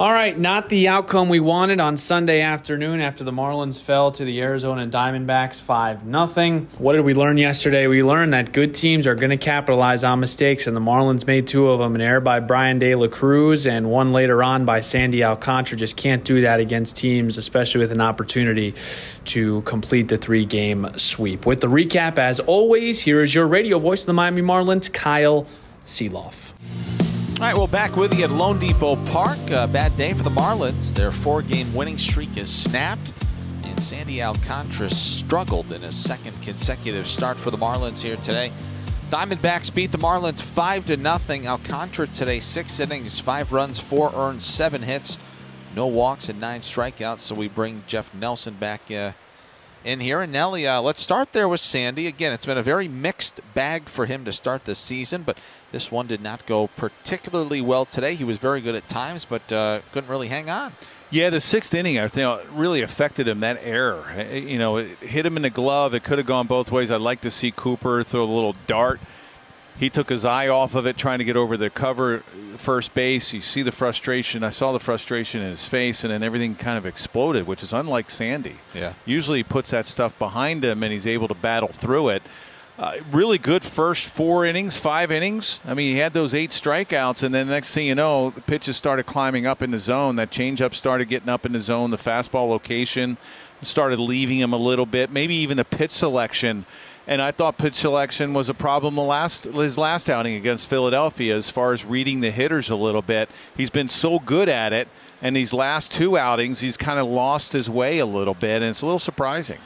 All right, not the outcome we wanted on Sunday afternoon after the Marlins fell to the Arizona Diamondbacks 5 0. What did we learn yesterday? We learned that good teams are going to capitalize on mistakes, and the Marlins made two of them an error by Bryan De La Cruz and one later on by Sandy Alcantara. Just can't do that against teams, especially with an opportunity to complete the three game sweep. With the recap, as always, here is your radio voice of the Miami Marlins, Kyle Sielaff. All right, well, back with you at loanDepot Park. A bad day for the Marlins. Their four game winning streak is snapped. And Sandy Alcantara struggled in his second consecutive start for the Marlins here today. Diamondbacks beat the Marlins 5 to nothing. Alcantara today, six innings, five runs, four earned, seven hits, no walks, and nine strikeouts. So we bring Jeff Nelson back uh, in here. And Nelly, uh, let's start there with Sandy. Again, it's been a very mixed bag for him to start the season, but this one did not go particularly well today. He was very good at times, but uh, couldn't really hang on. Yeah, the sixth inning, I think, really affected him. That error, you know, it hit him in the glove. It could have gone both ways. I'd like to see Cooper throw a little dart. He took his eye off of it, trying to get over the cover first base. You see the frustration. I saw the frustration in his face, and then everything kind of exploded, which is unlike Sandy. Yeah. Usually he puts that stuff behind him, and he's able to battle through it. Uh, really good first four innings, five innings. I mean, he had those eight strikeouts, and then next thing you know, the pitches started climbing up in the zone. That changeup started getting up in the zone. The fastball location started leaving him a little bit. Maybe even the pitch selection. And I thought pitch selection was a problem the last his last outing against Philadelphia as far as reading the hitters a little bit. He's been so good at it, and these last two outings, he's kind of lost his way a little bit, and it's a little surprising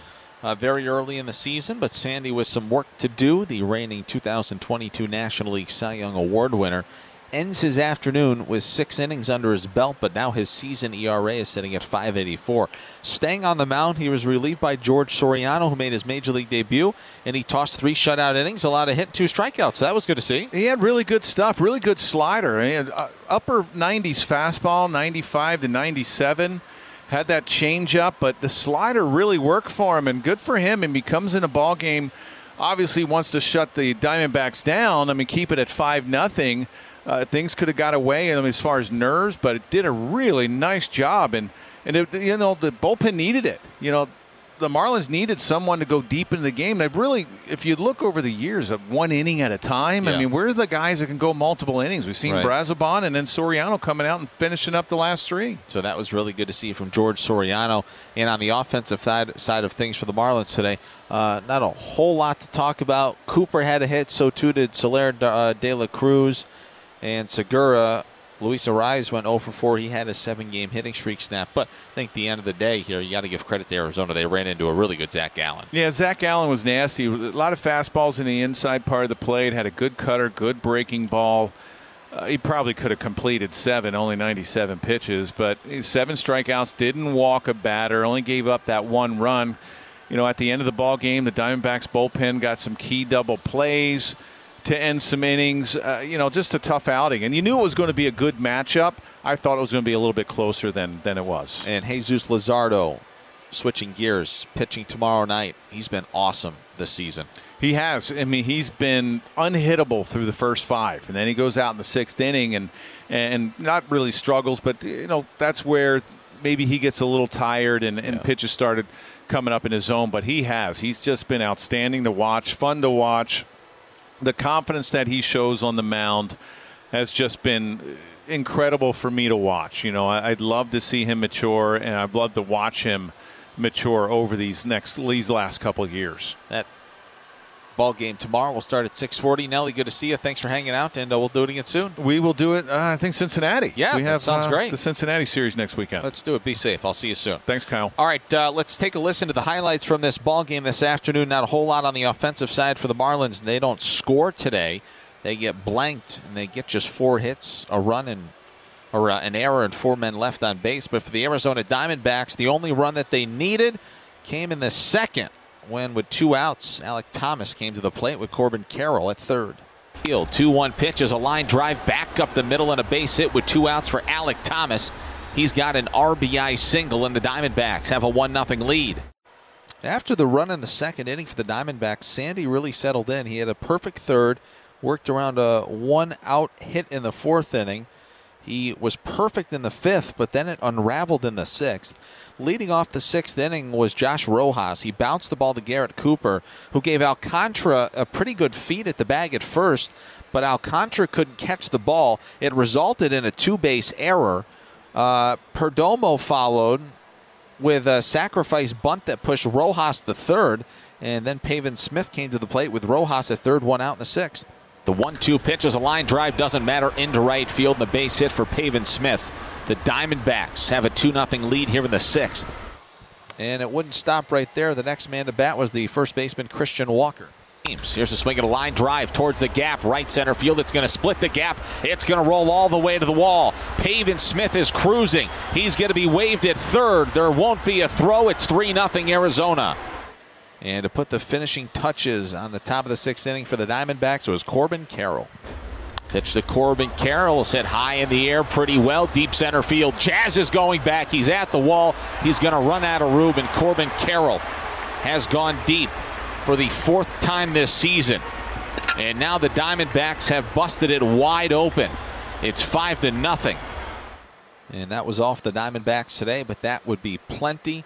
uh, very early in the season, but Sandy with some work to do. The reigning 2022 National League Cy Young Award winner ends his afternoon with six innings under his belt, but now his season ERA is sitting at 584. Staying on the mound, he was relieved by George Soriano, who made his major league debut, and he tossed three shutout innings, allowed a hit, two strikeouts. So that was good to see. He had really good stuff, really good slider. He had, uh, upper 90s fastball, 95 to 97 had that changeup, but the slider really worked for him, and good for him. And he comes in a ball game. Obviously, wants to shut the Diamondbacks down. I mean, keep it at five nothing. Uh, things could have got away I mean, as far as nerves, but it did a really nice job, and and it, you know the bullpen needed it. You know, the Marlins needed someone to go deep into the game. They really, if you look over the years of one inning at a time, yeah. I mean, where are the guys that can go multiple innings? We've seen right. Brazoban and then Soriano coming out and finishing up the last three. So that was really good to see from George Soriano. And on the offensive side, side of things for the Marlins today, uh, not a whole lot to talk about. Cooper had a hit, so too did Soler uh, De La Cruz and Segura Luis Arraez went 0 for 4. He had a seven game hitting streak snap. But I think the end of the day here, you got to give credit to Arizona. They ran into a really good Zac Gallen. Yeah, Zac Gallen was nasty. A lot of fastballs in the inside part of the plate, had a good cutter, good breaking ball. Uh, he probably could have completed seven, only 97 pitches, but seven strikeouts, didn't walk a batter, only gave up that one run. You know, at the end of the ball game, the Diamondbacks bullpen got some key double plays to end some innings. Uh, you know, just a tough outing. And you knew it was going to be a good matchup. I thought it was going to be a little bit closer than, than it was. And Jesus Luzardo, switching gears, pitching tomorrow night. He's been awesome this season. He has. I mean, he's been unhittable through the first five, and then he goes out in the sixth inning and and not really struggles, but you know that's where maybe he gets a little tired and, and yeah. pitches started coming up in his zone. But he has. He's just been outstanding to watch, fun to watch the confidence that he shows on the mound has just been incredible for me to watch. You know, I'd love to see him mature, and I'd love to watch him mature over these next these last couple of years. That ball game tomorrow. We'll start at 6:40. Nelly, good to see you. Thanks for hanging out, and uh, we'll do it again soon. We will do it. Uh, I think Cincinnati. Yeah, we have sounds uh, great. The Cincinnati series next weekend. Let's do it. Be safe. I'll see you soon. Thanks, Kyle. All right, uh, let's take a listen to the highlights from this ball game this afternoon. Not a whole lot on the offensive side for the Marlins. They don't score today. They get blanked, and they get just four hits, a run, and or uh, an error, and four men left on base. But for the Arizona Diamondbacks, the only run that they needed came in the second when, with two outs, Alek Thomas came to the plate with Corbin Carroll at third. 2 1 pitch as a line drive back up the middle and a base hit with two outs for Alek Thomas. He's got an RBI single, and the Diamondbacks have a 1 0 lead. After the run in the second inning for the Diamondbacks, Sandy really settled in. He had a perfect third, worked around a one out hit in the fourth inning. He was perfect in the fifth, but then it unraveled in the sixth. Leading off the sixth inning was Josh Rojas. He bounced the ball to Garrett Cooper, who gave Alcantara a pretty good feed at the bag at first, but Alcantara couldn't catch the ball. It resulted in a two base error. Uh, Perdomo followed with a sacrifice bunt that pushed Rojas to third, and then Pavin Smith came to the plate with Rojas at third, one out in the sixth. The one-two pitch is a line drive, doesn't matter, into right field, and the base hit for Pavin Smith. The Diamondbacks have a 2-0 lead here in the sixth. And it wouldn't stop right there. The next man to bat was the first baseman, Christian Walker. Here's a swing at a line drive towards the gap, right center field. It's going to split the gap. It's going to roll all the way to the wall. Pavin Smith is cruising. He's going to be waved at third. There won't be a throw. It's 3 0 Arizona. And to put the finishing touches on the top of the sixth inning for the Diamondbacks was Corbin Carroll. Pitch to Corbin Carroll, hit high in the air pretty well, deep center field. Jazz is going back. He's at the wall. He's going to run out of room, and Corbin Carroll has gone deep for the fourth time this season. And now the Diamondbacks have busted it wide open. It's five to nothing. And that was off the Diamondbacks today, but that would be plenty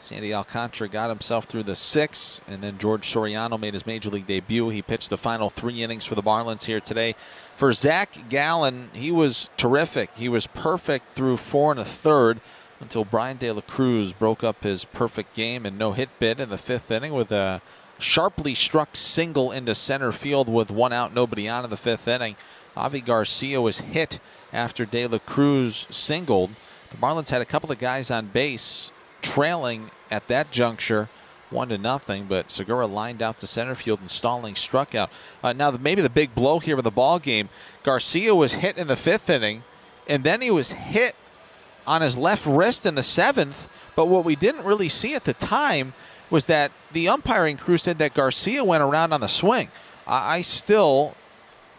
Sandy Alcantara got himself through the sixth, and then George Soriano made his major league debut. He pitched the final three innings for the Marlins here today. For Zac Gallen, he was terrific. He was perfect through four and a third until Bryan De La Cruz broke up his perfect game and no hit bid in the fifth inning with a sharply struck single into center field with one out, nobody on in the fifth inning. Avi Garcia was hit after De La Cruz singled. The Marlins had a couple of guys on base trailing at that juncture one to nothing, but Segura lined out to center field and Stallings struck out. Uh, now, the, maybe the big blow here in the ball game, Garcia was hit in the fifth inning, and then he was hit on his left wrist in the seventh. But what we didn't really see at the time was that the umpiring crew said that Garcia went around on the swing. I, I still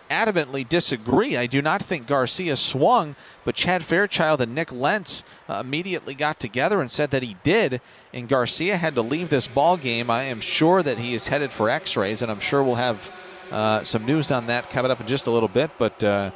adamantly disagree. I do not think Garcia swung, but Chad Fairchild and Nick Lentz uh, immediately got together and said that he did. And Garcia had to leave this ball game. I am sure that he is headed for X-rays, and I'm sure we'll have uh, some news on that coming up in just a little bit. But uh,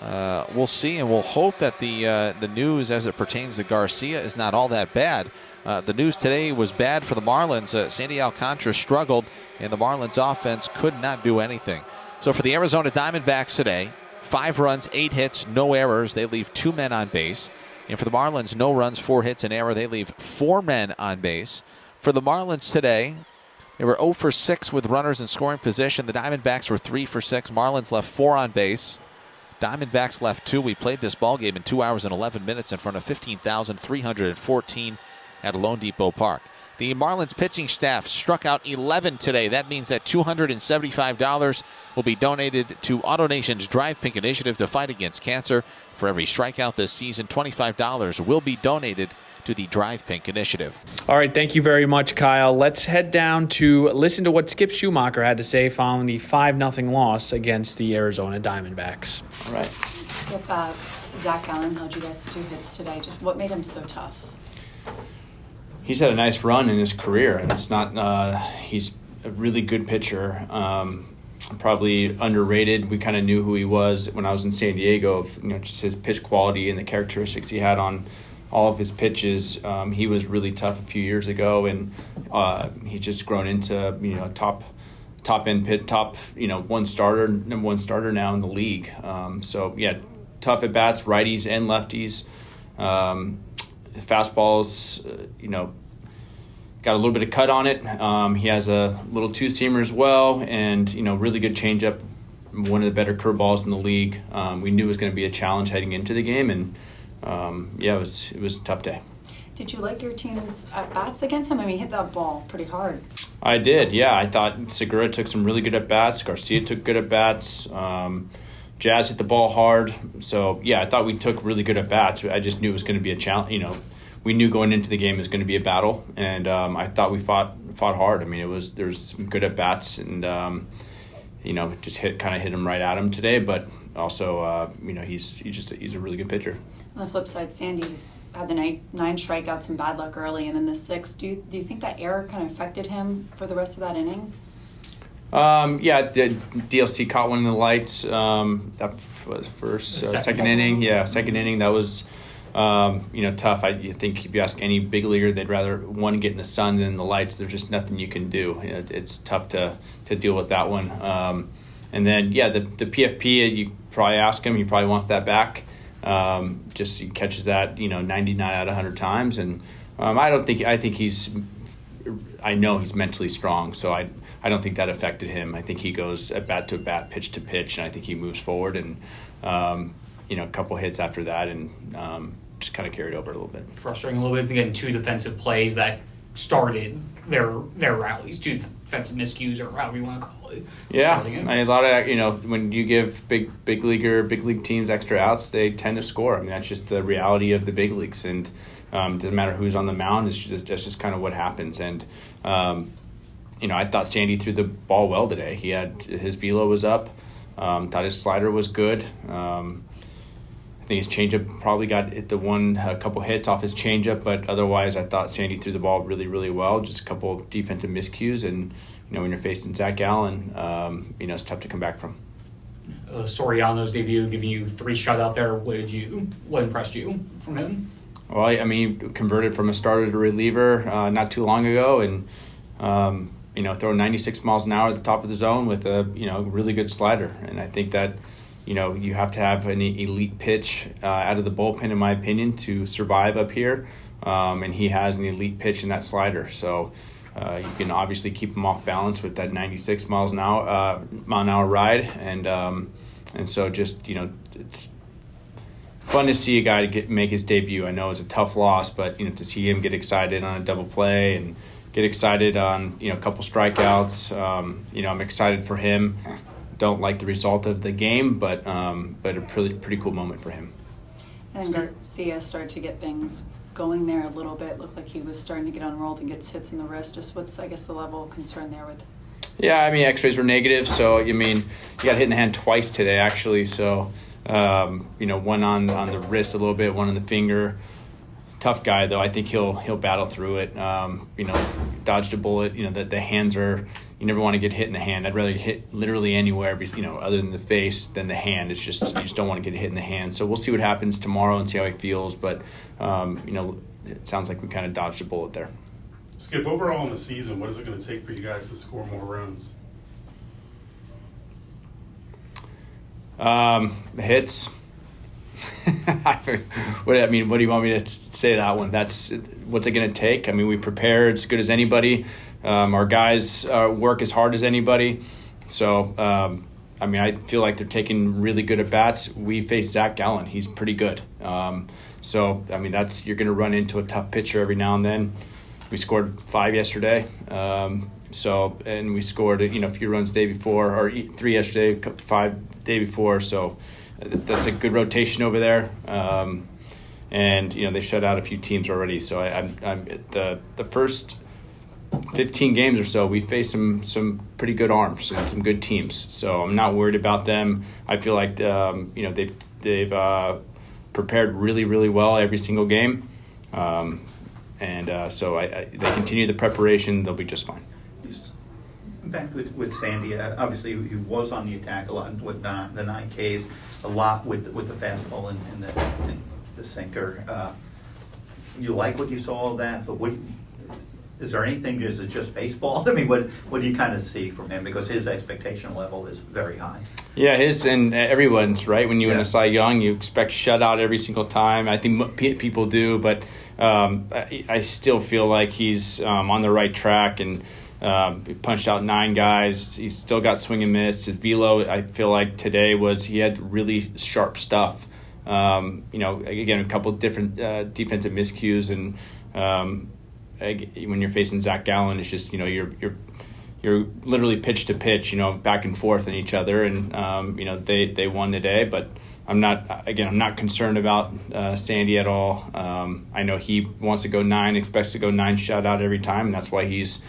uh we'll see, and we'll hope that the uh, the news as it pertains to Garcia is not all that bad. Uh, the news today was bad for the Marlins. Sandy Alcantara struggled, and the Marlins offense could not do anything. So for the Arizona Diamondbacks today, five runs, eight hits, no errors. They leave two men on base. And for the Marlins, no runs, four hits, and error. They leave four men on base. For the Marlins today, they were 0 for 6 with runners in scoring position. The Diamondbacks were 3 for 6. Marlins left four on base. Diamondbacks left two. We played this ball game in two hours and 11 minutes in front of 15,314 at loanDepot Park. The Marlins pitching staff struck out 11 today. That means that $275 will be donated to AutoNation's Drive Pink initiative to fight against cancer. For every strikeout this season, $25 will be donated to the Drive Pink initiative. All right, thank you very much, Kyle. Let's head down to listen to what Skip Schumaker had to say following the 5 0 loss against the Arizona Diamondbacks. All right. Skip, uh, Zac Gallen held you guys two hits today. Just what made him so tough? He's had a nice run in his career, and it's not. Uh, he's a really good pitcher. Um, probably underrated. We kind of knew who he was when I was in San Diego. Of, you know, just his pitch quality and the characteristics he had on all of his pitches. Um, he was really tough a few years ago, and uh, he's just grown into you know top top end pit top you know one starter number one starter now in the league. Um, so yeah, tough at bats, righties and lefties. Um, fastballs, uh, you know, got a little bit of cut on it. Um, he has a little two seamer as well, and you know, really good changeup. One of the better curveballs in the league. Um, we knew it was going to be a challenge heading into the game, and um, yeah, it was it was a tough day. Did you like your team's at bats against him? I mean, he hit that ball pretty hard. I did, yeah. I thought Segura took some really good at bats. Garcia took good at bats. Um, Jazz hit the ball hard. So yeah, I thought we took really good at bats. I just knew it was going to be a challenge. You know, we knew going into the game it was going to be a battle, and um, I thought we fought fought hard. I mean, it was there's some good at bats, and um, you know, just hit kind of hit him right at him today. But also, uh, you know, he's he's just he's a really good pitcher. On the flip side, Sandy's had the nine, nine strikeouts and bad luck early, and then the six. Do you, do you think that error kind of affected him for the rest of that inning? Um, yeah, the DLC caught one in the lights. Um, that was first, uh, second inning. Yeah, second inning. That was, um, you know, tough. I you think if you ask any big leaguer, they'd rather one get in the sun than the lights. There's just nothing you can do. You know, it's tough to to deal with that one. Um, and then yeah, the the PFP. You probably ask him. He probably wants that back. Um, just he catches that you know 99 out of 100 times, and um, I don't think I think he's. I know he's mentally strong, so I I don't think that affected him. I think he goes at bat to bat, pitch to pitch, and I think he moves forward. And um, you know, a couple hits after that, and um, just kind of carried over a little bit. Frustrating a little bit again. Two defensive plays that started their their rallies, two defensive miscues or however you want to call it. Yeah, I mean, a lot of you know when you give big big leaguer big league teams extra outs, they tend to score. I mean that's just the reality of the big leagues, and um, doesn't matter who's on the mound. It's just that's just kind of what happens. And um, you know, I thought Sandy threw the ball well today. He had his velo was up. Um, thought his slider was good. Um, I think his changeup probably got hit the one a couple hits off his changeup, but otherwise I thought Sandy threw the ball really really well. Just a couple defensive miscues, and you know when you're facing Zac Gallen, um, you know it's tough to come back from. Uh, Soriano's debut, giving you three shutout there. What did you? What impressed you from him? Well, I mean, he converted from a starter to reliever uh, not too long ago, and um, you know, throwing 96 miles an hour at the top of the zone with a you know really good slider, and I think that you know, you have to have an elite pitch uh, out of the bullpen, in my opinion, to survive up here. Um, and he has an elite pitch in that slider. So uh, you can obviously keep him off balance with that 96 miles an hour uh, mile an hour ride, and um, and so just you know it's fun to see a guy to get make his debut. I know it's a tough loss, but you know to see him get excited on a double play and get excited on you know a couple strikeouts. Um, you know I'm excited for him don't like the result of the game, but um, but a pretty pretty cool moment for him. And Garcia started to get things going there a little bit. Looked like he was starting to get unrolled and gets hits in the wrist. Just what's I guess the level of concern there with? Yeah, I mean X-rays were negative, so you mean you got hit in the hand twice today actually. So um, you know one on on the wrist a little bit, one on the finger tough guy though. I think he'll he'll battle through it. Um, you know, dodged a bullet. You know, the the hands are you never want to get hit in the hand. I'd rather hit literally anywhere, you know, other than the face than the hand. It's just you just don't want to get hit in the hand. So we'll see what happens tomorrow and see how he feels. But um, you know, it sounds like we kind of dodged a bullet there. Skip overall in the season, what is it going to take for you guys to score more runs? Um, hits. what I mean, what do you want me to say that one? That's what's it going to take? I mean, we prepare as good as anybody. Um, our guys uh, work as hard as anybody. So, um, I mean, I feel like they're taking really good at bats. We face Zac Gallen; he's pretty good. Um, so, I mean, that's you're going to run into a tough pitcher every now and then. We scored five yesterday. Um, so, and we scored you know a few runs day before, or three yesterday, five day before. So, that's a good rotation over there. Um, and you know they shut out a few teams already. So I, am I'm, I'm the the first 15 games or so, we faced some some pretty good arms and some good teams. So I'm not worried about them. I feel like um, you know they've they've uh, prepared really really well every single game, um, and uh, so I, I, they continue the preparation. They'll be just fine. With, with Sandy, uh, obviously he was on the attack a lot with nine, the nine Ks, a lot with with the fastball and, and the and the sinker. Uh, you like what you saw of that, but what is there anything? Is it just baseball? I mean, what what do you kind of see from him? Because his expectation level is very high. Yeah, his and everyone's right. When you yeah. win a Cy Young, you expect shutout every single time. I think people do, but um, I, I, still feel like he's um, on the right track and. Um, he punched out nine guys. He's still got swing and miss. His velo, I feel like today was he had really sharp stuff. Um, you know, again, a couple different uh, defensive miscues and um, when you're facing Zac Gallen, it's just you know you're you're you're literally pitch to pitch, you know, back and forth in each other, and um, you know they they won today, but. I'm not again. I'm not concerned about uh, Sandy at all. Um, I know he wants to go nine, expects to go nine shutout every time, and that's why he's,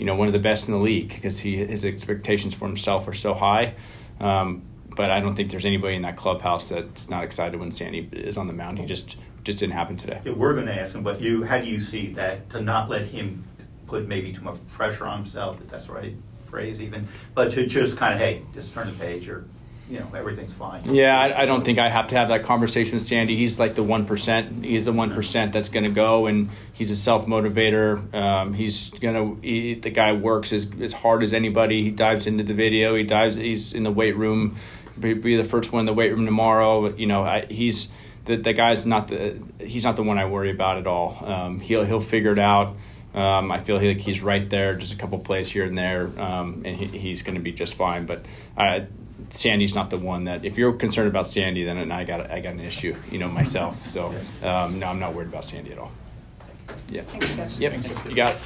you know, one of the best in the league because he his expectations for himself are so high. Um, but I don't think there's anybody in that clubhouse that's not excited when Sandy is on the mound. He just just didn't happen today. Yeah, we're going to ask him, but you, how do you see that to not let him put maybe too much pressure on himself, if that's the right phrase, even, but to just kind of hey, just turn the page or you know everything's fine. Yeah, I, I, don't think I have to have that conversation with Sandy. He's like the one percent. He's the one percent that's going to go, and he's a self motivator. Um, he's gonna. He, the guy works as as hard as anybody. He dives into the video. He dives. He's in the weight room. Be, be the first one in the weight room tomorrow. You know, I, he's the the guy's not the. He's not the one I worry about at all. Um, he'll he'll figure it out. Um, I feel like he's right there, just a couple plays here and there, um, and he, he's going to be just fine. But uh, Sandy's not the one that. If you're concerned about Sandy, then I got I got an issue, you know, myself. So um, no, I'm not worried about Sandy at all. Yeah. Yep. You got it.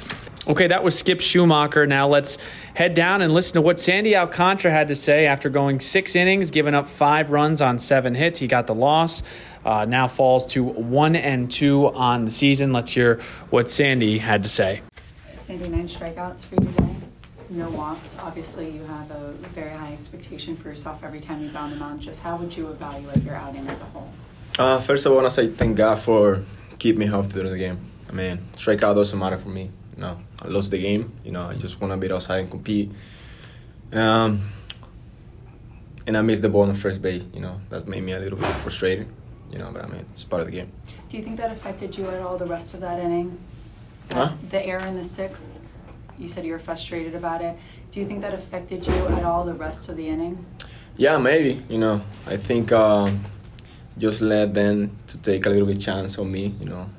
Okay, that was Skip Schumaker. Now let's head down and listen to what Sandy Alcantara had to say after going six innings, giving up five runs on seven hits. He got the loss. Uh, now falls to one and two on the season. Let's hear what Sandy had to say. Sandy, nine strikeouts for you today. No walks. Obviously, you have a very high expectation for yourself every time you bound the mound. Just how would you evaluate your outing as a whole? Uh, first, I want to say thank God for keeping me healthy during the game. I mean, strikeout doesn't matter for me. You know, I lost the game. You know, I just want to be outside and compete. Um, and I missed the ball on the first base. You know, that made me a little bit frustrated. You know, but I mean, it's part of the game. Do you think that affected you at all the rest of that inning? Huh? The error in the sixth. You said you were frustrated about it. Do you think that affected you at all the rest of the inning? Yeah, maybe. You know, I think um, just let them to take a little bit chance on me. You know,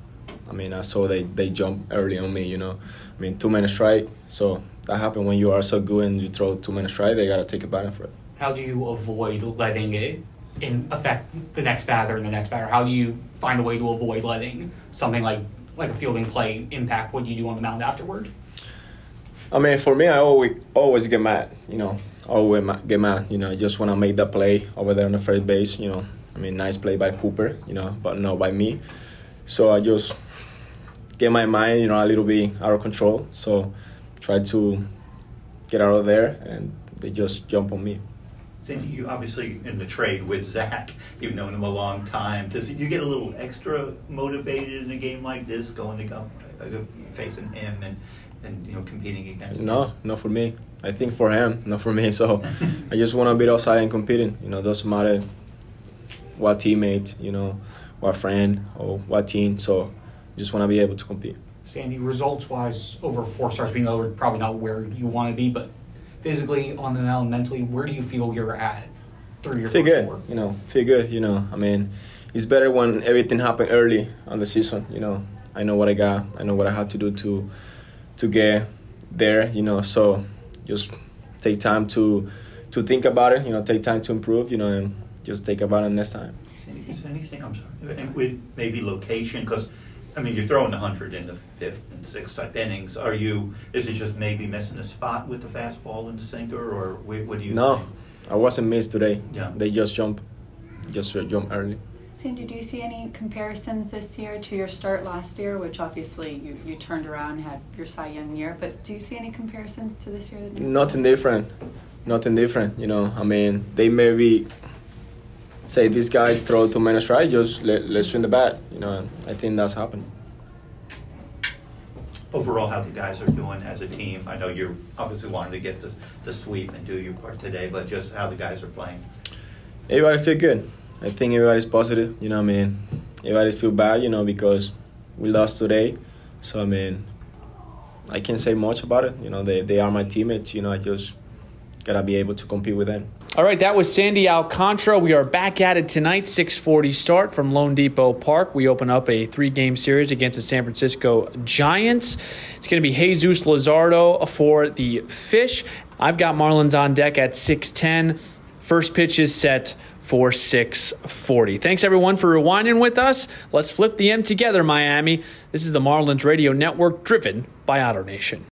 I mean, I saw they they jump early on me. You know, I mean, two minutes strike. So that happened when you are so good and you throw two minutes strike. They gotta take advantage for it. How do you avoid letting it in affect the next batter and the next batter? How do you find a way to avoid letting something like like a fielding play impact what you do on the mound afterward? I mean, for me, I always always get mad. You know, always get mad. You know, just want to make that play over there on the first base. You know, I mean, nice play by Cooper. You know, but not by me. So I just get my mind, you know, a little bit out of control. So try to get out of there, and they just jump on me. Sandy, you obviously in the trade with Zach, you've known him a long time. Does you get a little extra motivated in a game like this, going to go uh, facing him and and you know competing against? No, him? not for me. I think for him, not for me. So I just want to be outside and competing. You know, doesn't matter what teammate, you know, what friend or what team. So just want to be able to compete. Sandy, results wise, over four stars being over, probably not where you want to be, but physically, on the mound, mentally, where do you feel you're at through your feel good. Four? You know, feel good. You know, I mean, it's better when everything happened early on the season. You know, I know what I got. I know what I have to do to to get there. You know, so just take time to to think about it. You know, take time to improve. You know, and just take about it next time. Is anything? I'm sorry. With maybe location because I mean, you're throwing 100 in the fifth and sixth type innings. Are you? Is it just maybe missing a spot with the fastball and the sinker, or what do you? No, think? I wasn't missed today. Yeah. They just jump, just jump early. Sandy, do you see any comparisons this year to your start last year, which obviously you, you turned around and had your Cy Young year, but do you see any comparisons to this year? That Nothing different. Nothing different. You know, I mean, they maybe say this guy throw two minutes right, just let, let's swing the bat. You know, I think that's happened. Overall, how the guys are doing as a team. I know you obviously wanted to get the, the sweep and do your part today, but just how the guys are playing. Everybody feel good. I think everybody's positive. You know, I mean, everybody's feel bad. You know, because we lost today. So I mean, I can't say much about it. You know, they they are my teammates. You know, I just gotta be able to compete with them. All right, that was Sandy Alcantara. We are back at it tonight, 6:40 start from loanDepot Park. We open up a three-game series against the San Francisco Giants. It's going to be Jesus Luzardo for the Fish. I've got Marlins on deck at 6:10. First pitch is set for 640. Thanks everyone for rewinding with us. Let's flip the M together, Miami. This is the Marlins Radio Network driven by AutoNation.